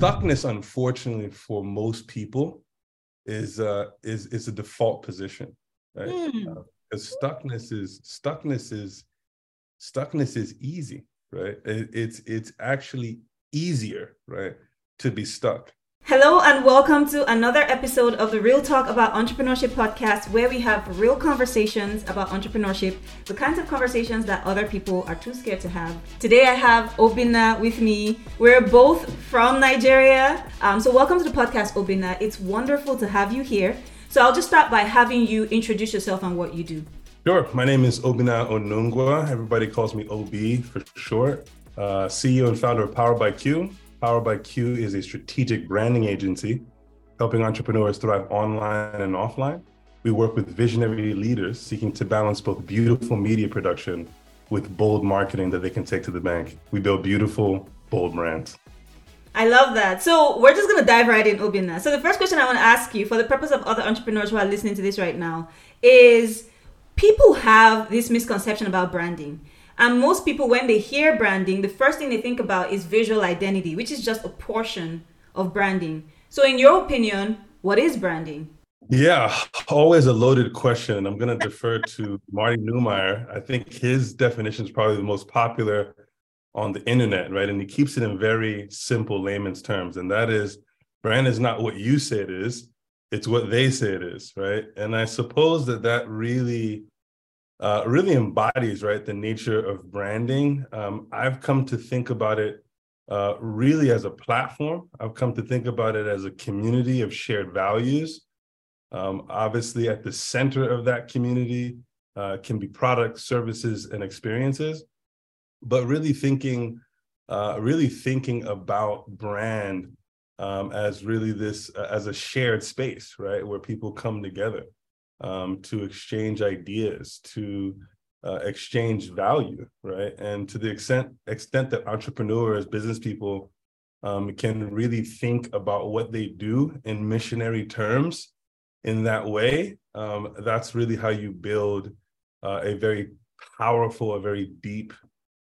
stuckness, unfortunately, for most people, is uh, is is a default position, right? Mm. Uh, stuckness is stuckness is stuckness is easy, right? It, it's it's actually easier, right, to be stuck Hello and welcome to another episode of the Real Talk About Entrepreneurship podcast, where we have real conversations about entrepreneurship, the kinds of conversations that other people are too scared to have. Today I have Obinna with me. We're both from Nigeria. Um, so, welcome to the podcast, Obinna. It's wonderful to have you here. So, I'll just start by having you introduce yourself and what you do. Sure. My name is Obinna Onungwa. Everybody calls me OB for short. Uh, CEO and founder of Power by Cue. Powered by Cue is a strategic branding agency helping entrepreneurs thrive online and offline. We work with visionary leaders seeking to balance both beautiful media production with bold marketing that they can take to the bank. We build beautiful, bold brands. I love that. So we're just gonna dive right in, Obinna. So the first question I want to ask you, for the purpose of other entrepreneurs who are listening to this right now, is people have this misconception about branding. And most people, when they hear branding, the first thing they think about is visual identity, which is just a portion of branding. So, in your opinion, what is branding? Yeah, always a loaded question. And I'm going to defer to Marty Neumeier. I think his definition is probably the most popular on the internet, right? And he keeps it in very simple layman's terms. And that is brand is not what you say it is, it's what they say it is, right? And I suppose that that really uh, really embodies right the nature of branding. Um, I've come to think about it uh, really as a platform. I've come to think about it as a community of shared values. Um, obviously, at the center of that community uh, can be products, services, and experiences. But really thinking, uh, really thinking about brand um, as really this uh, as a shared space, right, where people come together um, to exchange ideas, to uh, exchange value, right? And to the extent extent that entrepreneurs, business people, um, can really think about what they do in missionary terms in that way, um, that's really how you build uh, a very powerful, a very deep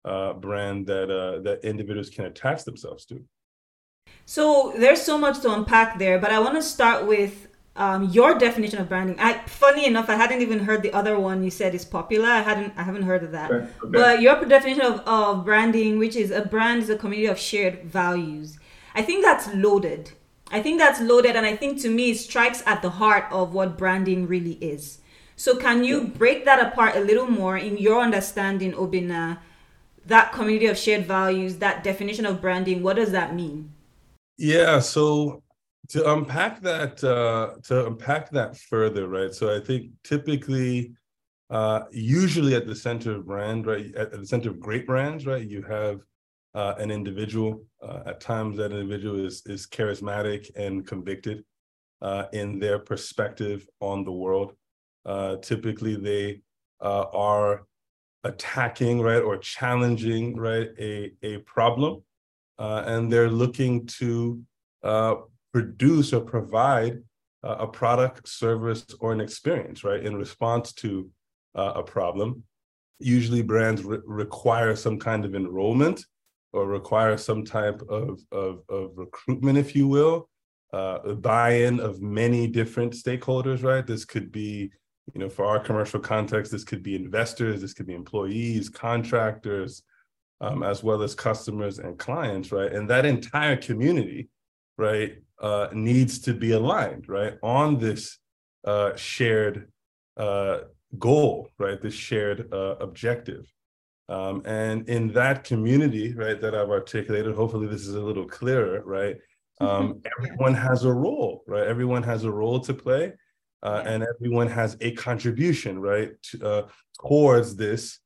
uh, brand that uh, that individuals can attach themselves to. So there's so much to unpack there, but I want to start with um, your definition of branding. I funny enough, I hadn't even heard the other one you said is popular. I hadn't I haven't heard of that. Okay, okay. But your definition of, of branding, which is a brand is a community of shared values. I think that's loaded. I think that's loaded and I think to me it strikes at the heart of what branding really is. So can you break that apart a little more in your understanding, Obinna? That community of shared values, that definition of branding, what does that mean? Yeah, so to unpack that uh, to unpack that further right? So i think typically uh, usually at the center of brand right at, the center of great brands right you have uh, an individual. Uh, at times that individual is is charismatic and convicted uh, in their perspective on the world. Uh, typically they are attacking right or challenging right a a problem and they're looking to produce or provide uh, a product, service, or an experience, right, in response to uh, a problem. Usually, brands re- require some kind of enrollment or require some type of, of, of recruitment, if you will, uh, buy-in of many different stakeholders, right? This could be, you know, for our commercial context, this could be investors, this could be employees, contractors, um, as well as customers and clients, right? And that entire community, right, uh, needs to be aligned, right, on this uh, shared uh, goal, right, this shared uh, objective. Um, and in that community, right, that I've articulated, hopefully this is a little clearer, right? Um, everyone has a role, right? Everyone has a role to play, uh, and everyone has a contribution, right, to, uh, towards this,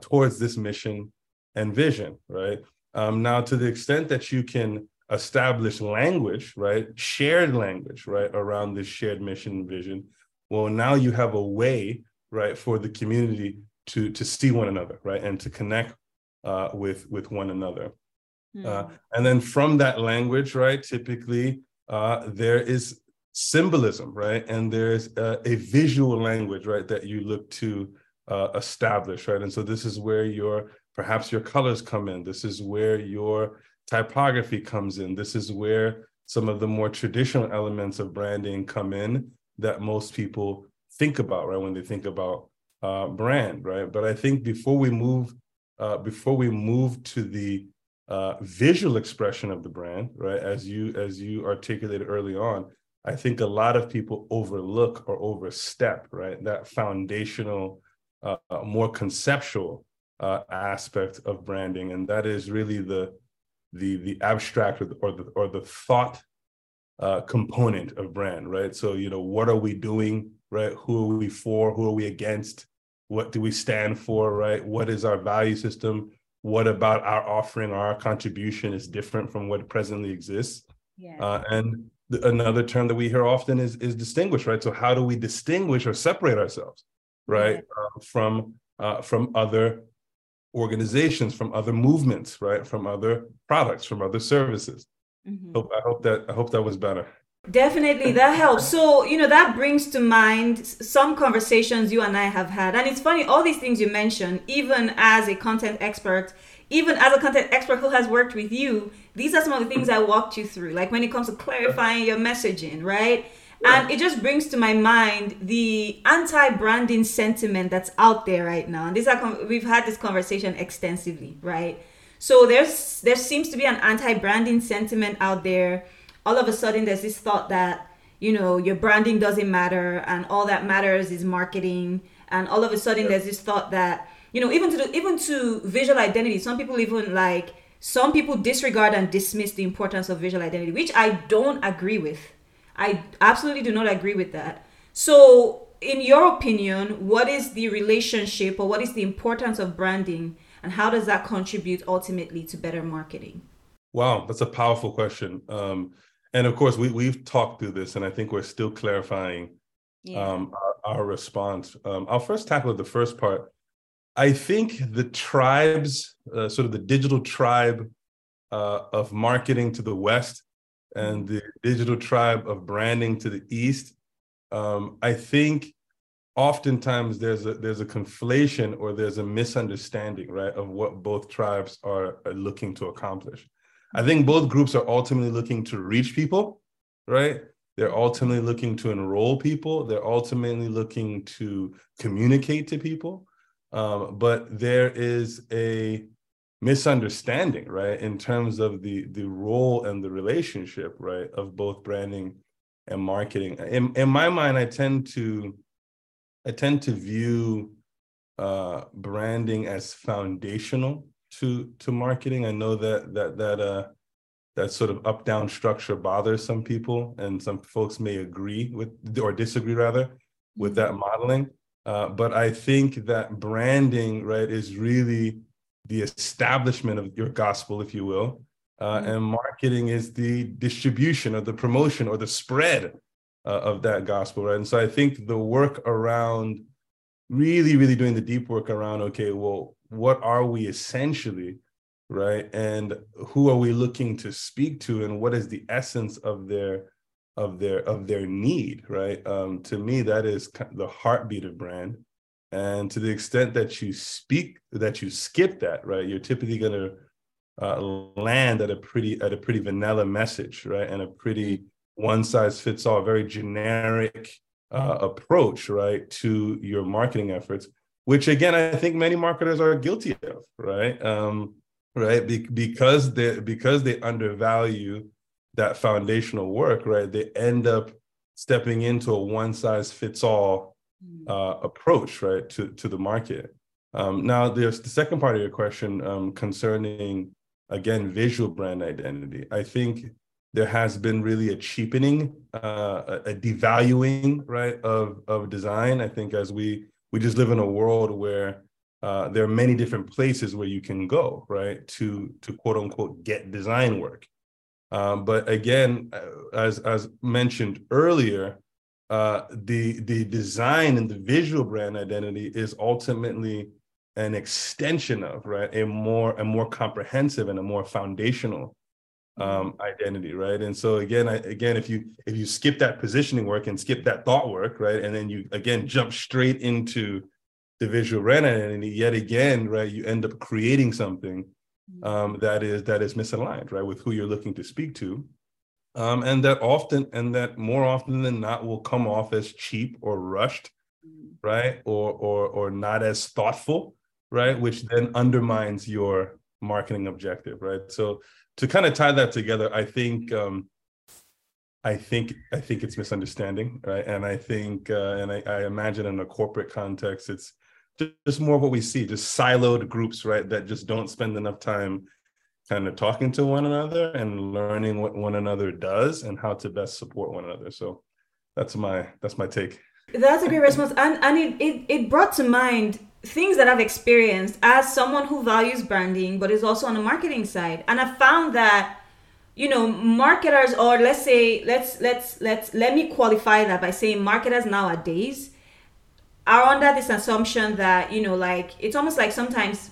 towards this mission and vision, right? Um, now, to the extent that you can established language, right? Shared language, right? Around this shared mission vision. Well, now you have a way, right, for the community to to see one another, right, and to connect uh, with with one another. Mm. Uh, and then from that language, right, typically uh, there is symbolism, right, and there's a, a visual language, right, that you look to uh, establish, right, and so this is where your perhaps your colors come in. This is where your typography comes in. This is where some of the more traditional elements of branding come in that most people think about, right? When they think about uh, brand, right? But I think before we move, uh, before we move to the uh, visual expression of the brand, right? As you as you articulated early on, I think a lot of people overlook or overstep, right? That foundational, uh, more conceptual uh, aspect of branding, and that is really the the the abstract or the or the, or the thought uh, component of brand, right? So you know, what are we doing, right? Who are we for? Who are we against? What do we stand for, right? What is our value system? What about our offering, our contribution is different from what presently exists? Yeah. Uh, and another term that we hear often is is distinguish, right? So how do we distinguish or separate ourselves, right, yeah. uh, from uh, from other organizations, from other movements, right, from other products, from other services? Mm-hmm. Hope, I hope that I hope that was better. Definitely, that helps. So, you know, that brings to mind some conversations you and I have had. And it's funny, all these things you mentioned, even as a content expert, even as a content expert who has worked with you, these are some of the things I walked you through, like when it comes to clarifying your messaging, right? And it just brings to my mind the anti-branding sentiment that's out there right now. And these are we've had this conversation extensively, right? So there's there seems to be an anti-branding sentiment out there. All of a sudden, there's this thought that you know your branding doesn't matter, and all that matters is marketing. And all of a sudden, there's this thought that you know even to the, even to visual identity, some people even like some people disregard and dismiss the importance of visual identity, which I don't agree with. I absolutely do not agree with that. So, in your opinion, what is the relationship or what is the importance of branding and how does that contribute ultimately to better marketing? Wow, that's a powerful question. Um, and of course, we, we've talked through this, and I think we're still clarifying yeah. um, our, our, response. Um, I'll first tackle the first part. I think the tribes, uh, sort of the digital tribe uh, of marketing to the west and the digital tribe of branding to the east, um, I think oftentimes there's a there's a conflation or there's a misunderstanding, right, of what both tribes are, are looking to accomplish. I think both groups are ultimately looking to reach people, right? They're ultimately looking to enroll people. They're ultimately looking to communicate to people. Um, but there is a misunderstanding, right, in terms of the the role and the relationship, right, of both branding and marketing. In in my mind, I tend to I tend to view uh, branding as foundational to to marketing. I know that that that uh that sort of up down structure bothers some people, and some folks may agree with or disagree rather with that mm-hmm. modeling. Uh, but I think that branding, right, is really the establishment of your gospel, if you will. Uh, mm-hmm. And marketing is the distribution or the promotion or the spread uh, of that gospel, right? And so I think the work around really, really doing the deep work around, okay, well, what are we essentially, right? And who are we looking to speak to, and what is the essence of their of their of their need right um to me that is the heartbeat of brand and to the extent that you speak that you skip that right you're typically going to uh, land at a pretty at a pretty vanilla message right and a pretty one size fits all very generic uh, approach right to your marketing efforts which again i think many marketers are guilty of right um right Be- because they because they undervalue that foundational work, right, they end up stepping into a one size fits all. Uh, approach, right, to, to the market. Um, now, there's the second part of your question um, concerning, again, visual brand identity. I think there has been really a cheapening, uh, a, devaluing, right, of, of design. I think as we we just live in a world where uh, there are many different places where you can go, right, to to quote unquote get design work. Um, but again, uh, as as mentioned earlier, uh, the the design and the visual brand identity is ultimately an extension of right a more a more comprehensive and a more foundational um, identity, right? And so again, I, again, if you if you skip that positioning work and skip that thought work, right, and then you again jump straight into the visual brand identity, yet again, right, you end up creating something mm. um, that is that is misaligned, right, with who you're looking to speak to, um, and that often and that more often than not will come off as cheap or rushed, mm. right, or or or not as thoughtful, right, which then undermines your marketing objective, right. So to kind of tie that together, I think. Um, I think I think it's misunderstanding, right? And I think, uh, and I, I, imagine in a corporate context, it's just more of what we see, just siloed groups, right? That just don't spend enough time kind of talking to one another and learning what one another does and how to best support one another. So that's my that's my take. That's a great response, and and it it, it brought to mind things that I've experienced as someone who values branding, but is also on the marketing side, and I found that you know marketers or let's say let's let's let's let me qualify that by saying marketers nowadays are under this assumption that you know like it's almost like sometimes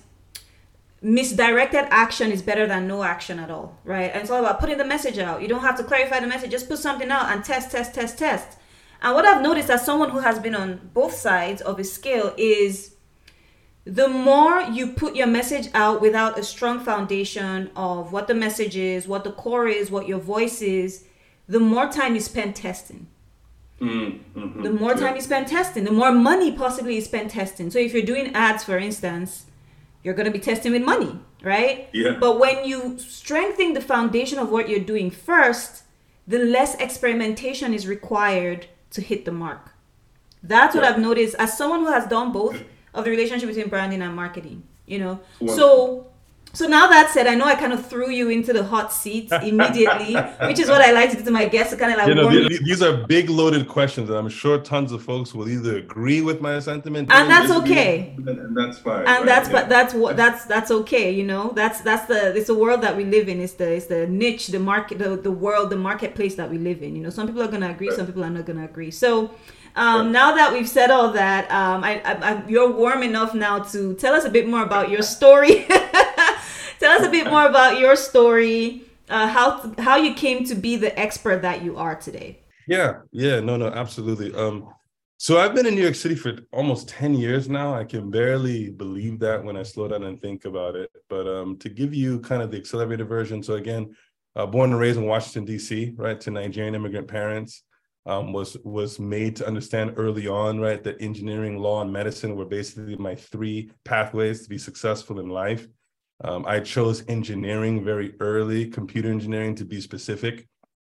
misdirected action is better than no action at all right and it's all about putting the message out you don't have to clarify the message just put something out and test test test test and what i've noticed as someone who has been on both sides of a scale is the more you put your message out without a strong foundation of what the message is, what the core is, what your voice is, the more time you spend testing. Mm-hmm. The more time yeah. you spend testing, the more money possibly you spend testing. So if you're doing ads, for instance, you're going to be testing with money, right? Yeah. But when you strengthen the foundation of what you're doing first, the less experimentation is required to hit the mark. That's what I've noticed as someone who has done both of the relationship between branding and marketing you know so so now that said, I know I kind of threw you into the hot seat immediately, which is what I like to do to my guests kind of like. You know, these, these, are big loaded questions, and I'm sure tons of folks will either agree with my sentiment, and that's okay, and that's fine, and right? that's yeah. that's what that's that's okay. You know, that's that's the it's the world that we live in. It's the it's the niche, the market, the, the world, the marketplace that we live in. You know, some people are gonna agree, right. some people are not gonna agree. So um, now that we've said all that, um, I, I, I, you're warm enough now to tell us a bit more about your story. tell us a bit more about your story, uh, how how you came to be the expert that you are today. Yeah, yeah, no, no, absolutely. Um, so I've been in New York City for almost ten years now. I can barely believe that when I slow down and think about it. But um, to give you kind of the accelerated version, so again, uh, born and raised in Washington D.C., right, to Nigerian immigrant parents um, was was made to understand early on, right, that engineering, law, and medicine were basically my three pathways to be successful in life. Um, I chose engineering very early, computer engineering to be specific.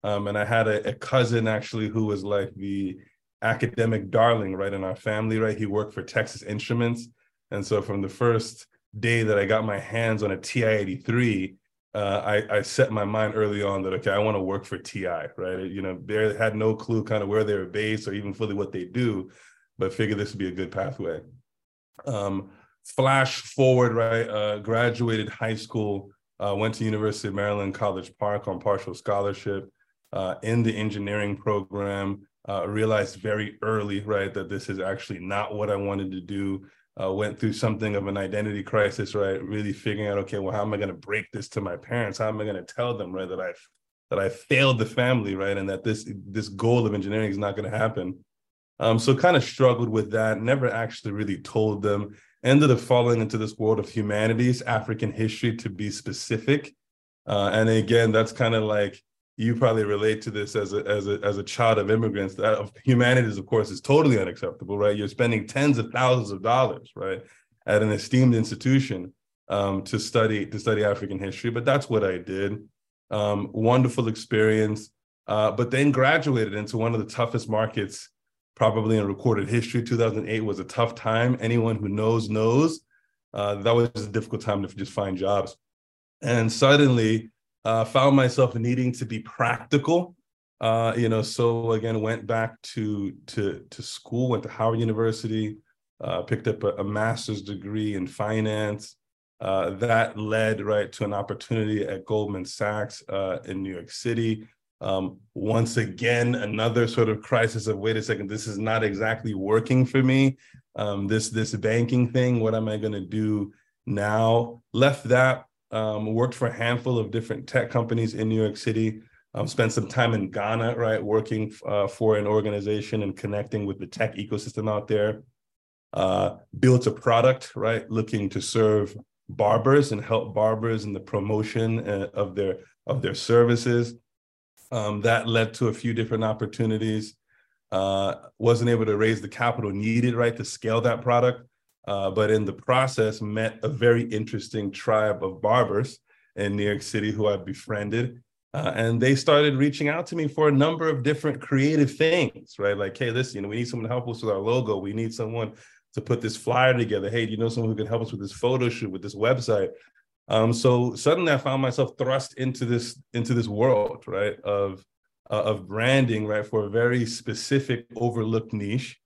Um, and I had a, a, cousin actually who was like the academic darling, right, in our family, right? He worked for Texas Instruments. And so from the first day that I got my hands on a TI 83, uh, I, I set my mind early on that okay, I want to work for TI, right? You know, they had no clue kind of where they were based or even fully what they do, but figured this would be a good pathway. Um, flash forward, right? Uh, graduated high school, uh, went to University of Maryland College Park on partial scholarship uh, in the engineering program. Uh, realized very early, right, that this is actually not what I wanted to do uh, went through something of an identity crisis, right? Really figuring out, okay, well, how am I going to break this to my parents? How am I going to tell them, right, that I that I failed the family, right, and that this this goal of engineering is not going to happen. Um, so kind of struggled with that. Never actually really told them. Ended up falling into this world of humanities, African history, to be specific. Uh, and again, that's kind of like you probably relate to this as a as a as a child of immigrants. That of humanities, of course, is totally unacceptable, right? You're spending tens of thousands of dollars, right, at an esteemed institution um, to study to study African history. But that's what I did. Um, wonderful experience. Uh, but then graduated into one of the toughest markets probably in recorded history. 2008 was a tough time. Anyone who knows knows. Uh, that was a difficult time to just find jobs. And suddenly, uh, found myself needing to be practical. Uh, you know, so again, went back to to to school, went to Howard University, uh, picked up a, a, master's degree in finance. Uh, that led right to an opportunity at Goldman Sachs uh, in New York City. Um, once again, another sort of crisis of wait a second, this is not exactly working for me. Um, this this banking thing, what am I going to do now? Left that um, worked for a handful of different tech companies in New York City. Um, spent some time in Ghana, right, working uh, for an organization and connecting with the tech ecosystem out there. Uh, built a product, right, looking to serve barbers and help barbers in the promotion uh, of their of their services. Um, that led to a few different opportunities. Uh, wasn't able to raise the capital needed, right, to scale that product. Uh, but in the process, met a very interesting tribe of barbers in New York City who I befriended. Uh, and they started reaching out to me for a number of different creative things, right? Like, hey, listen, you know, we need someone to help us with our logo. We need someone to put this flyer together. Hey, do you know someone who can help us with this photo shoot, with this website? Um, so suddenly I found myself thrust into this into this world, right, of uh, of branding, right, for a very specific overlooked niche.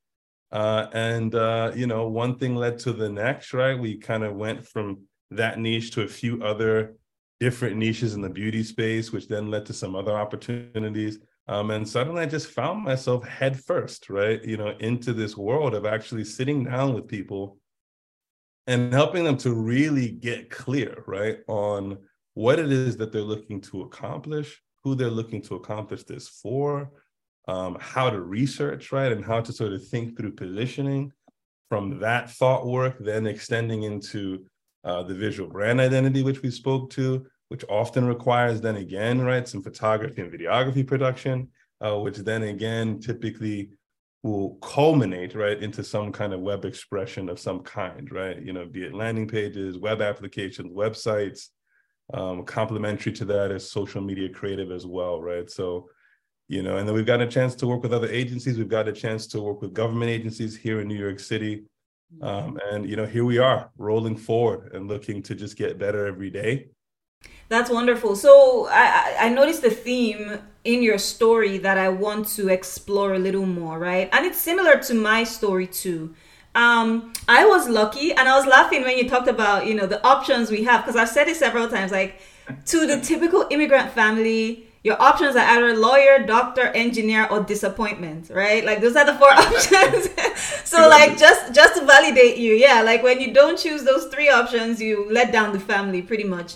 Uh, and uh, you know, one thing led to the next, right? We kind of went from that niche to a few other different niches in the beauty space, which then led to some other opportunities. Um, and suddenly I just found myself head first, right? You know, into this world of actually sitting down with people and helping them to really get clear, right, on what it is that they're looking to accomplish, who they're looking to accomplish this for, um, how to research, right, and how to sort of think through positioning. From that thought work, then extending into uh, the visual brand identity, which we spoke to, which often requires then again, right, some photography and videography production, uh, which then again typically will culminate right into some kind of web expression of some kind, right? You know, be it landing pages, web applications, websites. Um, complementary to that is social media creative as well, right? So, you know, and then we've got a chance to work with other agencies. We've got a chance to work with government agencies here in New York City. Um, and you know, here we are rolling forward and looking to just get better every day. That's wonderful. So I, I noticed the theme in your story that I want to explore a little more, right? And it's similar to my story too. Um, I was lucky, and I was laughing when you talked about you know the options we have because I've said it several times. Like to the typical immigrant family, your options are either lawyer, doctor, engineer, or disappointment, right? Like those are the four options. so like just just to validate you, yeah. Like when you don't choose those three options, you let down the family pretty much.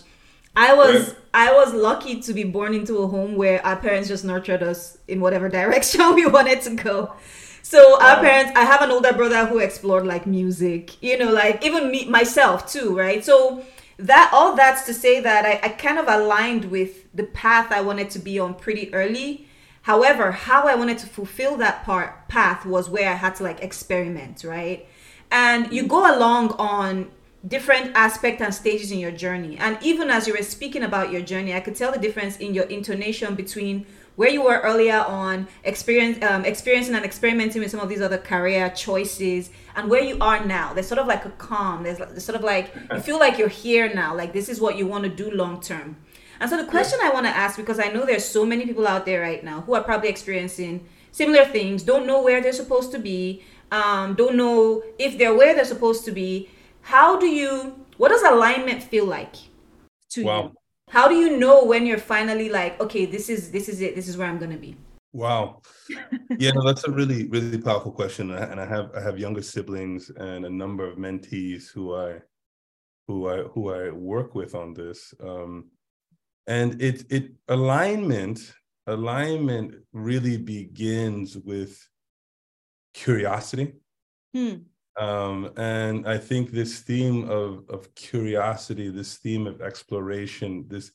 I was. I was lucky to be born into a home where our parents just nurtured us in whatever direction we wanted to go. So wow. our parents, I have an older brother who explored like music, you know, like even me myself too, right? So that all that's to say that I, I kind of aligned with the path I wanted to be on pretty early. However, how I wanted to fulfill that part path was where I had to like experiment, right? And you go along on different aspects and stages in your journey. And even as you were speaking about your journey, I could tell the difference in your intonation between where you were earlier on, experience, um, experiencing and experimenting with some of these other career choices, and where you are now. There's sort of like a calm. There's, there's sort of like you feel like you're here now. Like this is what you want to do long term. And so the question I want to ask, because I know there's so many people out there right now who are probably experiencing similar things, don't know where they're supposed to be, um, don't know if they're where they're supposed to be how do you what does alignment feel like to wow. you how do you know when you're finally like okay this is this is it this is where i'm going to be wow yeah no, that's a really really powerful question and i have i have younger siblings and a number of mentees who i who i who i work with on this um and it it alignment alignment really begins with curiosity hmm. Um, and I think this theme of of curiosity, this theme of exploration, this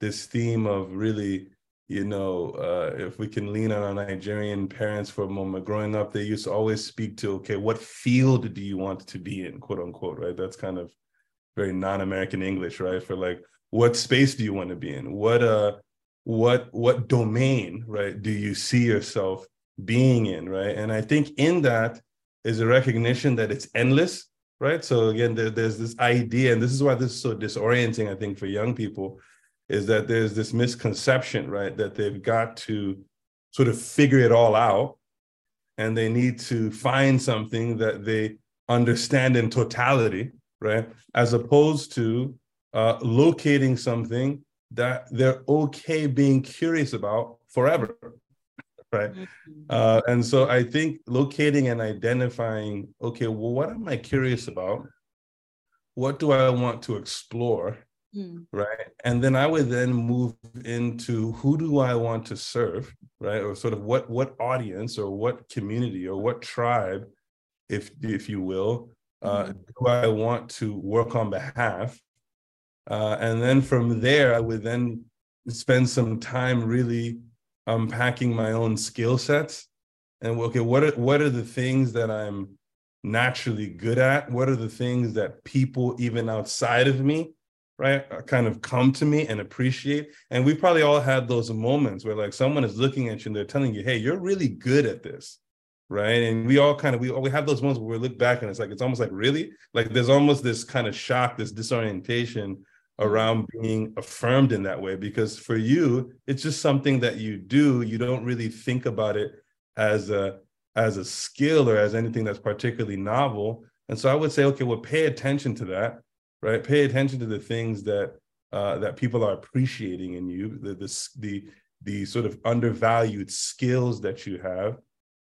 this theme of really, you know, uh, if we can lean on our Nigerian parents for a moment, growing up, they used to always speak to, okay, what field do you want to be in, quote unquote, right? That's kind of very non-American English, right? For like, what space do you want to be in? What uh, what what domain, right? Do you see yourself being in, right? And I think in that is a recognition that it's endless, right? So again, there, there's this idea, and this is why this is so disorienting, I think, for young people, is that there's this misconception, right, that they've got to sort of figure it all out, and they need to find something that they understand in totality, right, as opposed to uh, locating something that they're okay being curious about forever right mm-hmm. uh, and so i think locating and identifying okay well what am i curious about what do i want to explore mm. right and then i would then move into who do i want to serve right or sort of what what audience or what community or what tribe if if you will uh, mm. do i want to work on behalf uh, and then from there i would then spend some time really unpacking my own skill sets. And okay what are what are the things that i'm naturally good at? What are the things that people even outside of me right uh, kind of come to me and appreciate? And we probably all had those moments where like someone is looking at you and they're telling you hey you're really good at this right? And we all kind of we, we have those moments where we look back and it's like it's almost like really? Like there's almost this kind of shock this disorientation around being affirmed in that way because for you it's just something that you do. You don't really think about it as a as a skill or as anything that's particularly novel. And so i would say okay well pay attention to that right? Pay attention to the things that uh, that people are appreciating in you the, the the the sort of undervalued skills that you have.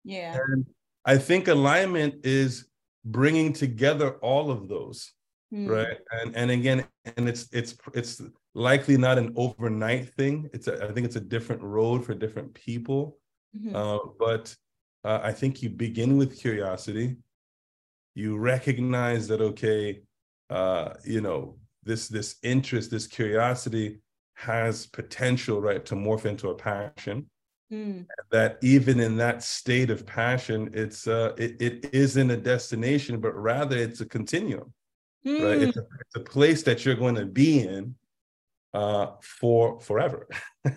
Yeah. And i think alignment is bringing together all of those mm. right and and again and it's it's it's likely not an overnight thing it's a, I think it's a different road for different people mm-hmm. uh, but uh, i think you begin with curiosity you recognize that okay uh, you know this this interest this curiosity has potential right to morph into a passion mm. that even in that state of passion it's uh it, it isn't a destination but rather it's a continuum mm. right? It's a, it's a, place that you're going to be in uh, for forever, uh,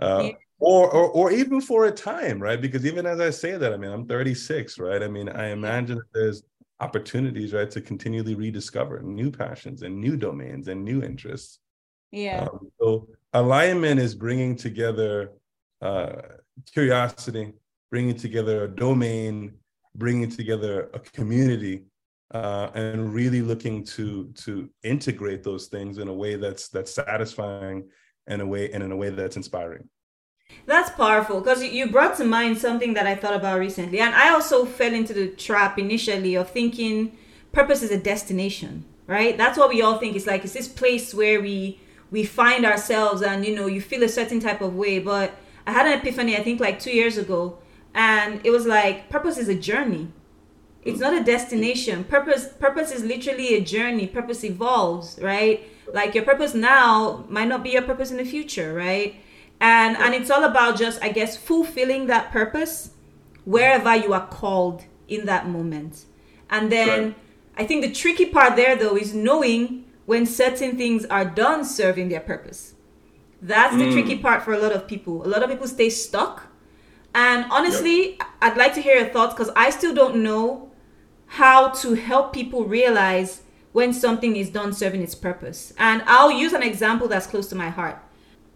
yeah. or, or or even for a time, right? Because even as I say that, I mean, I'm 36, right? I mean, I imagine that there's opportunities, right, to continually rediscover new passions and new domains and new interests. Yeah. Um, so alignment is bringing together uh, curiosity, bringing together a domain, bringing together a community uh, and really looking to to integrate those things in a way that's that's satisfying in a way and in a way that's inspiring. That's powerful because you brought to mind something that i thought about recently and i also fell into the trap initially of thinking purpose is a destination right? That's what we all think it's like it's this place where we we find ourselves and you know you feel a certain type of way but i had an epiphany i think like two years ago and it was like purpose is a journey it's not a destination. Purpose purpose is literally a journey. Purpose evolves right? Like your purpose now might not be your purpose in the future right? And and it's all about just i guess fulfilling that purpose wherever you are called in that moment. And then right. i think the tricky part there though is knowing when certain things are done serving their purpose. That's the mm. tricky part for a lot of people. A lot of people stay stuck. And honestly yep. i'd like to hear your thoughts because i still don't know how to help people realize when something is done serving its purpose. And I'll use an example that's close to my heart.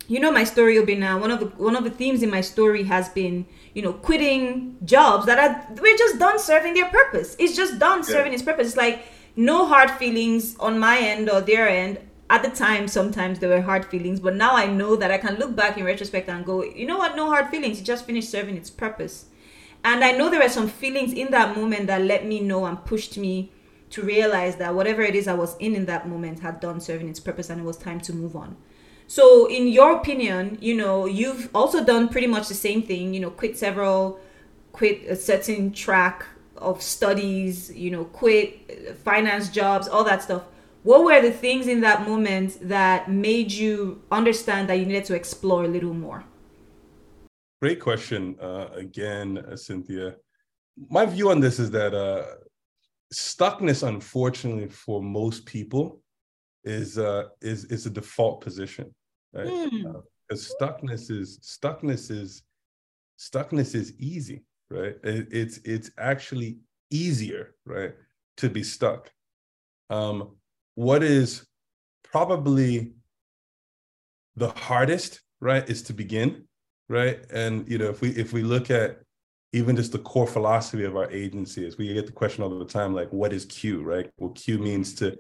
You know my story, Obinna. One of the one of the themes in my story has been, you know, quitting jobs that are we're just done serving their purpose. It's just done yeah. serving its purpose. It's like no hard feelings on my end or their end. At the time, sometimes there were hard feelings, but now I know that I can look back in retrospect and go, you know what, no hard feelings. It just finished serving its purpose. And I know there were some feelings in that moment that let me know and pushed me to realize that whatever it is I was in in that moment had done serving its purpose and it was time to move on. So, in your opinion, you know, you've also done pretty much the same thing, you know, quit several, quit a certain track of studies, you know, quit uh, finance jobs, all that stuff. What were the things in that moment that made you understand that you needed to explore a little more? Great question uh, again, uh, Cynthia. My view on this is that uh, stuckness, unfortunately, for most people, is uh, is is a default position, right? Mm. because stuckness is stuckness is stuckness is easy, right? It, it's it's actually easier, right, to be stuck. Um, what is probably the hardest, right, is to begin right? And you know, if we if we look at even just the core philosophy of our agency is we get the question all the time, like, what is Cue, right? Well, Cue means to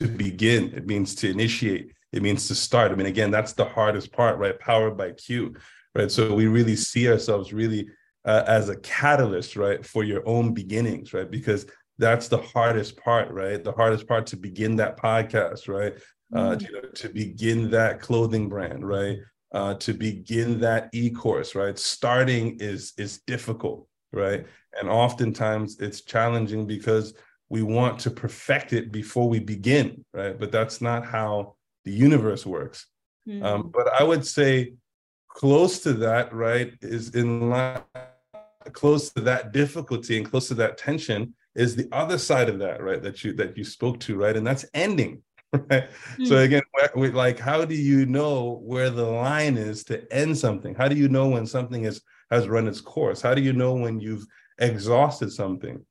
to begin, it means to initiate, it means to start. I mean, again, that's the hardest part, right? Powered by Cue, right? So we really see ourselves really uh, as a catalyst, right, for your own beginnings, right? Because that's the hardest part, right? The hardest part to begin that podcast, right? Uh, mm. you know, to begin that clothing brand, right? Uh, to begin that e-course, right? Starting is is difficult, right? And oftentimes it's challenging because we want to perfect it before we begin, right? But that's not how the universe works. Mm-hmm. Um, but I would say close to that, right, is in line, close to that difficulty and close to that tension is the other side of that, right? That you that you spoke to, right, and that's ending. Right. Mm-hmm. So again, we like, how do you know where the line is to end something? How do you know when something is has run its course? How do you know when you've exhausted something?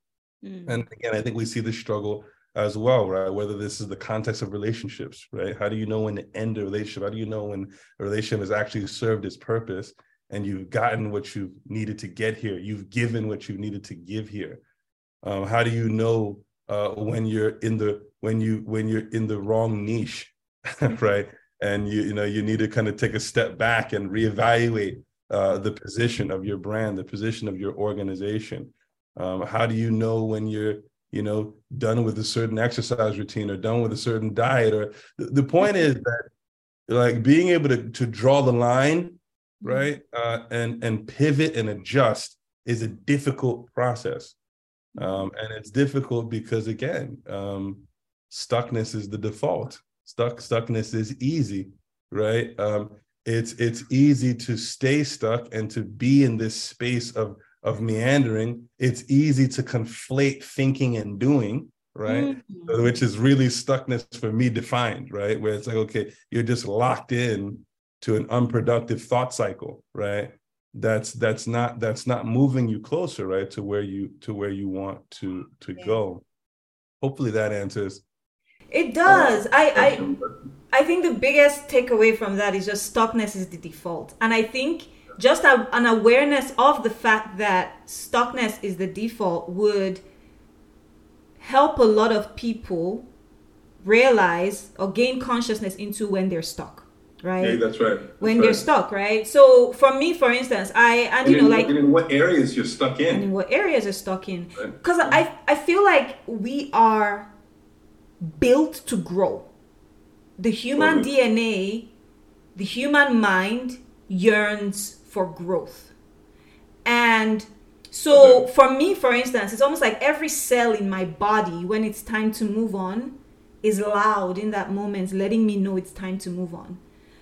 Mm. And again, I think we see the struggle as well, right? Whether this is the context of relationships, right? How do you know when to end a relationship? How do you know when a relationship has actually served its purpose and you've gotten what you needed to get here? You've given what you needed to give here. Um, how do you know uh, when you're in the when you when you're in the wrong niche, right? And you you know you need to kind of take a step back and reevaluate uh, the position of your brand, the position of your organization. Um, how do you know when you're, you know, done with a certain exercise routine or done with a certain diet? Or the, the point is that, like, being able to to draw the line, mm-hmm. right, uh, and and pivot and adjust is a difficult process, um, and it's difficult because again, um, stuckness is the default. Stuck stuckness is easy, right? Um, it's it's easy to stay stuck and to be in this space of of meandering, it's easy to conflate thinking and doing, right? Mm-hmm. Which is really stuckness for me defined, right? Where it's like, okay, you're just locked in to an unproductive thought cycle, right? That's that's not that's not moving you closer, right, to where you to where you want to to go. Hopefully that answers. It does. I I I think the biggest takeaway from that is just stuckness is the default. And I think just a, an awareness of the fact that stuckness is the default would help a lot of people realize or gain consciousness into when they're stuck right yeah, that's right that's when right. they're stuck right so for me for instance i and, and you know in, like in what areas you're stuck in and in what areas you're stuck in because right. i i feel like we are built to grow the human dna the human mind yearns for growth. And so for me, for instance, it's almost like every cell in my body, when it's time to move on, is loud in that moment, letting me know it's time to move on.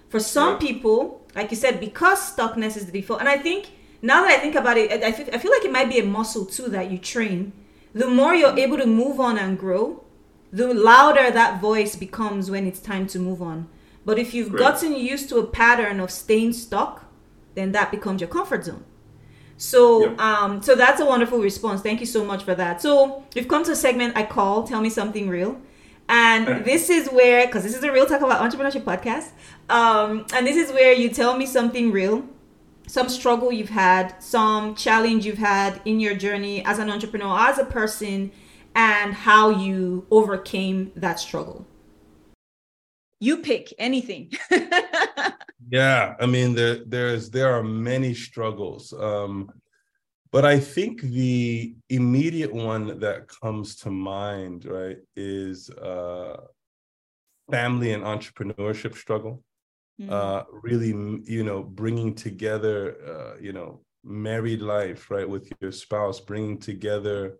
For some people, like you said, because stuckness is the default, and I think now that I think about it, I feel, I feel like it might be a muscle too that you train. The more you're mm. able to move on and grow, the louder that voice becomes when it's time to move on. But if you've Great. gotten used to a pattern of staying stuck, then that becomes your comfort zone. So, yep. um, so that's a wonderful response. Thank you so much for that. So, we've come to a segment I call "Tell Me Something Real," and this is where, because this is a real talk about entrepreneurship podcast, um, and this is where you tell me something real, some struggle you've had, some challenge you've had in your journey as an entrepreneur, as a person, and how you overcame that struggle. You pick anything. yeah, I mean there there's there are many struggles. Um, but I think the immediate one that comes to mind, right, is uh, family and entrepreneurship struggle. Mm-hmm. Uh, really, you know, bringing together, uh, you know, married life, right, with your spouse, bringing together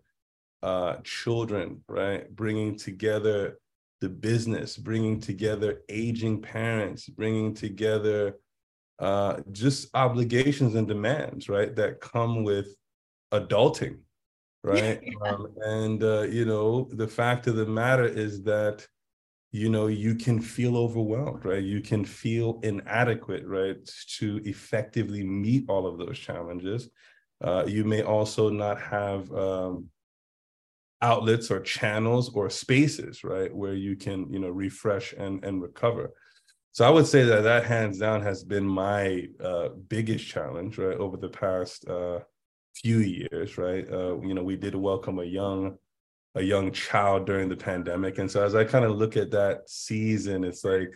uh, children, right, bringing together the business, bringing together aging parents, bringing together uh, just obligations and demands, right, that come with adulting, right? yeah. um, and, uh, you know, the fact of the matter is that, you know, you can feel overwhelmed, right? You can feel inadequate, right, to effectively meet all of those challenges. Uh, you may also not have um, outlets or channels or spaces right where you can you know refresh and and recover. So i would say that that hands down has been my uh, biggest challenge right over the past uh, few years right? Uh, you know we did welcome a young a young child during the pandemic. And so as i kind of look at that season it's like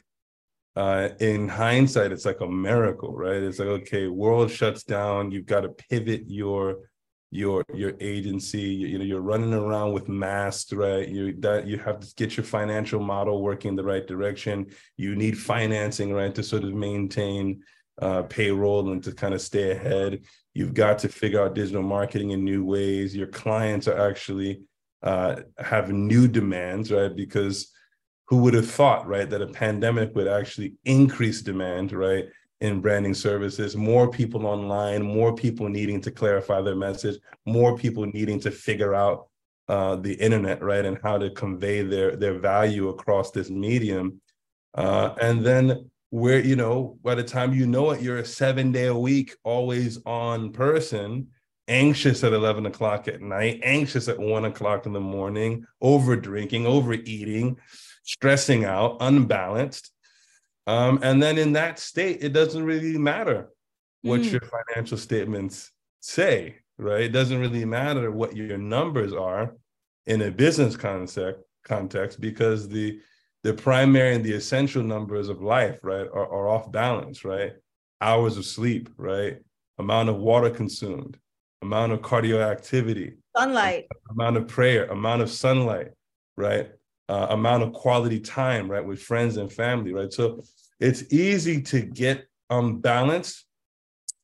uh, in hindsight it's like a miracle right? It's like okay world shuts down. You've got to pivot your your your agency you, you, know you're running around with masks right you that you have to get your financial model working in the right direction. You need financing right to sort of maintain uh, payroll and to kind of stay ahead. You've got to figure out digital marketing in new ways. Your clients are actually uh, have new demands, right? Because who would have thought, right, that a pandemic would actually increase demand, right, in branding services, more people online, more people needing to clarify their message, more people needing to figure out uh, the internet, right, and how to convey their their value across this medium. Uh, and then where you know by the time you know it, you're a seven day a week, always on person, anxious at eleven o'clock at night, anxious at one o'clock in the morning, over drinking, overeating, stressing out, unbalanced. Um, and then in that state, it doesn't really matter what mm. your financial statements say, right? It doesn't really matter what your numbers are in a business concept context because the the primary and the essential numbers of life, right, are, are off balance, right? Hours of sleep, right? Amount of water consumed, amount of cardio activity, sunlight, amount of prayer, amount of sunlight, right? Uh, amount of quality time, right, with friends and family, right? So it's easy to get unbalanced.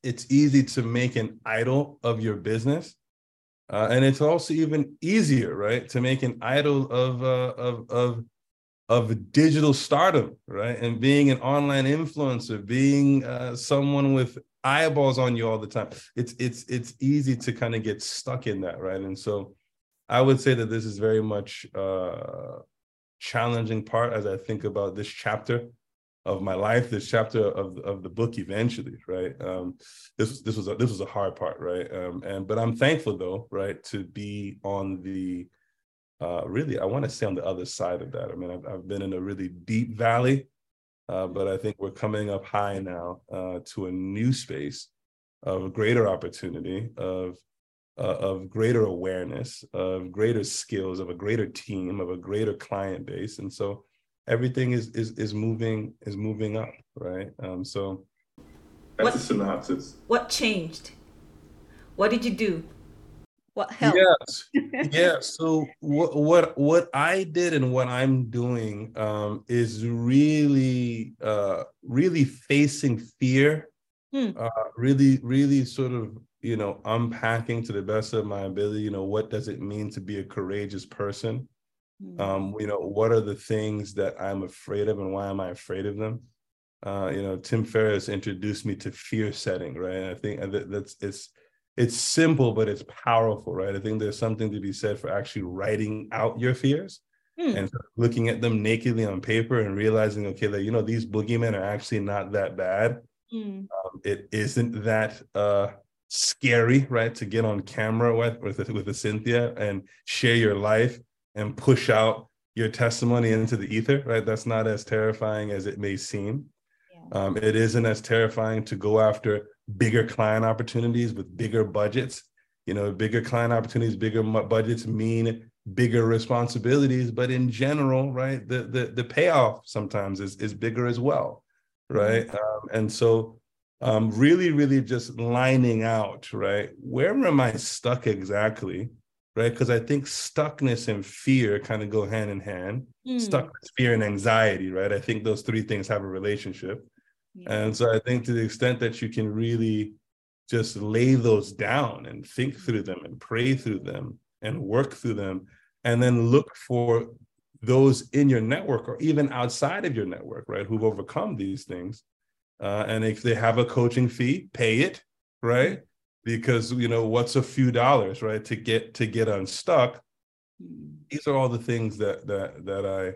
It's easy to make an idol of your business. Uh, and it's also even easier, right, to make an idol of uh, of of of digital stardom, right, and being an online influencer, being uh, someone with eyeballs on you all the time. It's it's it's easy to kind of get stuck in that, right? And so, I would say that this is very much uh, challenging part as I think about this chapter of my life, this chapter of of the book eventually, right? Um, this this was a, this was a hard part, right? Um, and but I'm thankful though, right, to be on the uh, really I want to say on the other side of that. I mean, I've, I've been in a really deep valley, uh, but I think we're coming up high now uh, to a new space of greater opportunity of uh, of greater awareness, of greater skills, of a greater team, of a greater client base, and so everything is is is moving is moving up, right? Um, so that's what, a synopsis. What changed? What did you do? What helped? Yes, yeah. So what what what I did and what I'm doing um, is really uh, really facing fear, hmm. uh, really really sort of you know, unpacking to the best of my ability, you know, what does it mean to be a courageous person? Mm-hmm. Um, you know, what are the things that I'm afraid of and why am I afraid of them? Uh, you know, Tim Ferriss introduced me to fear setting, right? I think that's it's it's simple, but it's powerful, right? I think there's something to be said for actually writing out your fears mm. and looking at them nakedly on paper and realizing, okay, that you know these boogeymen are actually not that bad. Mm. Um, it isn't that uh, scary, right? To get on camera with with with a Cynthia and share your life and push out your testimony into the ether, right? That's not as terrifying as it may seem. Yeah. Um, it isn't as terrifying to go after bigger client opportunities with bigger budgets. You know, bigger client opportunities, bigger budgets mean bigger responsibilities, but in general, right, the the the payoff sometimes is is bigger as well, right? Mm-hmm. Um, and so um, really, really just lining out, right? Where am I stuck exactly? Right. Because I think stuckness and fear kind of go hand in hand. Mm. Stuckness, fear, and anxiety, right? I think those three things have a relationship. Yeah. And so I think to the extent that you can really just lay those down and think hmm. through them and pray through them and work through them, and then look for those in your network or even outside of your network, right, who've overcome these things uh, and if they have a coaching fee, pay it, right? Because you know what's a few dollars, right, to get to get unstuck. These are all the things that that that I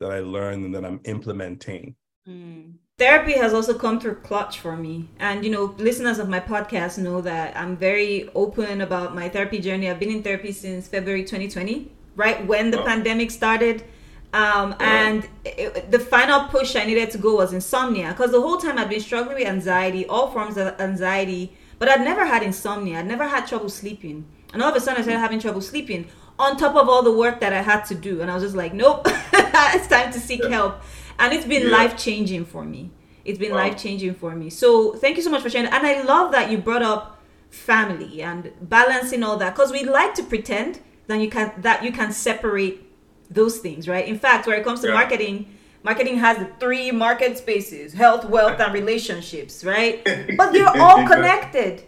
that I learned and that I'm implementing. Mm. Therapy has also come through clutch for me. And, you know, listeners of my podcast know that I'm very open about my therapy journey. I've been in therapy since February 2020, right when the pandemic started. Um, and it, the final push I needed to go was insomnia because the whole time I'd been struggling with anxiety, all forms of anxiety, but I'd never had insomnia. I'd never had trouble sleeping. And all of a sudden I started having trouble sleeping on top of all the work that I had to do. And I was just like, nope, it's time to seek yeah. help. And it's been yeah. life changing for me. It's been wow. life changing for me. So thank you so much for sharing. And I love that you brought up family and balancing all that because we like to pretend that you can that you can separate those things, right? In fact, when it comes to yeah. marketing, marketing has the three market spaces health, wealth, and relationships, right? But they're all connected.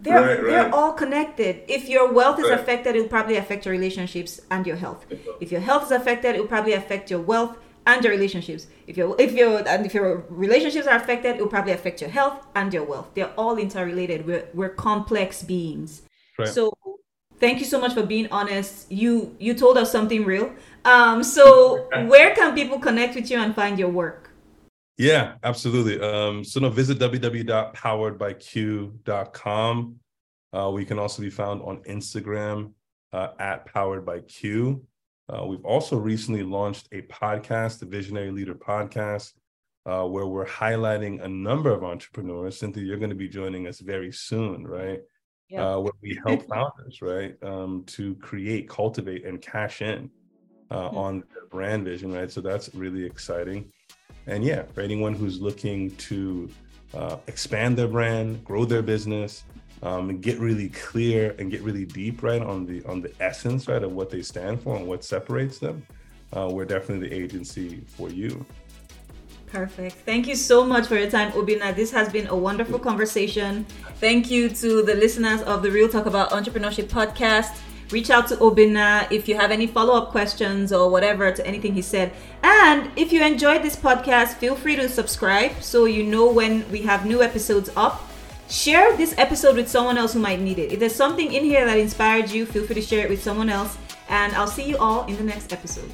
they're right, right. they're all connected. If your wealth is right. affected, it will probably affect your relationships and your health. If your health is affected, it will probably affect your wealth and your relationships. If your if your and if your relationships are affected, it will probably affect your health and your wealth. They're all interrelated. We're we're complex beings. So thank you so much for being honest. You you told us something real. Um, so where can people connect with you and find your work? Yeah, absolutely. Um, so no, visit www.poweredbycue.com. Uh, we can also be found on Instagram uh, at Powered by Cue. Uh, we've also recently launched a podcast, the Visionary Leader Podcast, uh, where we're highlighting a number of entrepreneurs. Cynthia, you're going to be joining us very soon, right? Yeah. Uh, where we help founders, right, um, to create, cultivate, and cash in uh, mm-hmm. on their brand vision, right? So that's really exciting. And yeah, for anyone who's looking to uh, expand their brand, grow their business, um, and get really clear and get really deep right on the on the essence right of what they stand for and what separates them, uh, we're definitely the agency for you. Perfect. Thank you so much for your time, Obinna. This has been a wonderful conversation. Thank you to the listeners of the Real Talk About Entrepreneurship podcast reach out to Obinna if you have any follow up questions or whatever to anything he said. And if you enjoyed this podcast, feel free to subscribe so you know when we have new episodes up. Share this episode with someone else who might need it. If there's something in here that inspired you, feel free to share it with someone else. And I'll see you all in the next episode.